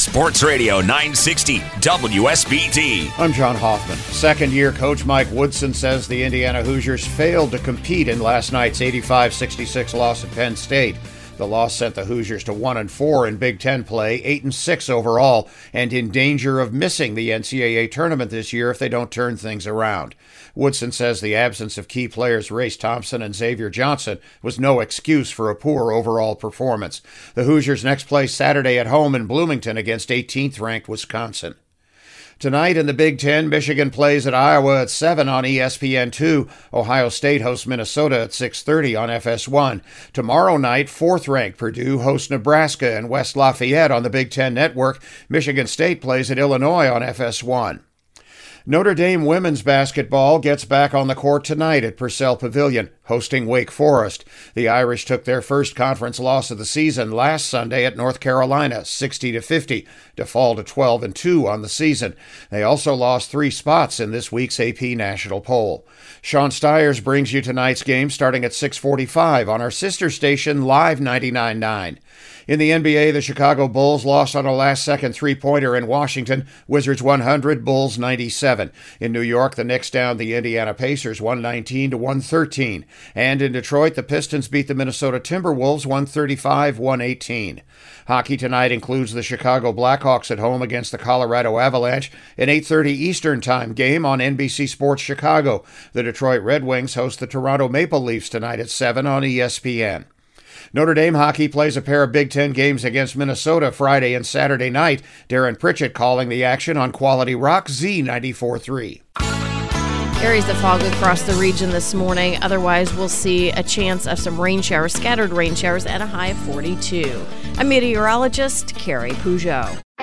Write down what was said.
Sports Radio 960 WSBT. I'm John Hoffman. Second year coach Mike Woodson says the Indiana Hoosiers failed to compete in last night's 85 66 loss at Penn State. The loss sent the Hoosiers to 1 and 4 in Big 10 play, 8 and 6 overall, and in danger of missing the NCAA tournament this year if they don't turn things around. Woodson says the absence of key players Race Thompson and Xavier Johnson was no excuse for a poor overall performance. The Hoosiers next play Saturday at home in Bloomington against 18th ranked Wisconsin. Tonight in the Big Ten, Michigan plays at Iowa at 7 on ESPN2. Ohio State hosts Minnesota at 6.30 on FS1. Tomorrow night, fourth-ranked Purdue hosts Nebraska and West Lafayette on the Big Ten Network. Michigan State plays at Illinois on FS1. Notre Dame women's basketball gets back on the court tonight at Purcell Pavilion, hosting Wake Forest. The Irish took their first conference loss of the season last Sunday at North Carolina, 60 to 50, to fall to 12 and 2 on the season. They also lost 3 spots in this week's AP national poll. Sean Stiers brings you tonight's game starting at 6:45 on our sister station Live 99.9. In the NBA, the Chicago Bulls lost on a last second three pointer in Washington. Wizards 100, Bulls 97. In New York, the Knicks down the Indiana Pacers 119 to 113. And in Detroit, the Pistons beat the Minnesota Timberwolves 135 118. Hockey tonight includes the Chicago Blackhawks at home against the Colorado Avalanche, an 8:30 Eastern Time game on NBC Sports Chicago. The Detroit Red Wings host the Toronto Maple Leafs tonight at 7 on ESPN. Notre Dame hockey plays a pair of Big Ten games against Minnesota Friday and Saturday night. Darren Pritchett calling the action on Quality Rock Z94.3. Areas of fog across the region this morning. Otherwise, we'll see a chance of some rain showers, scattered rain showers, at a high of 42. I'm meteorologist Carrie Peugeot.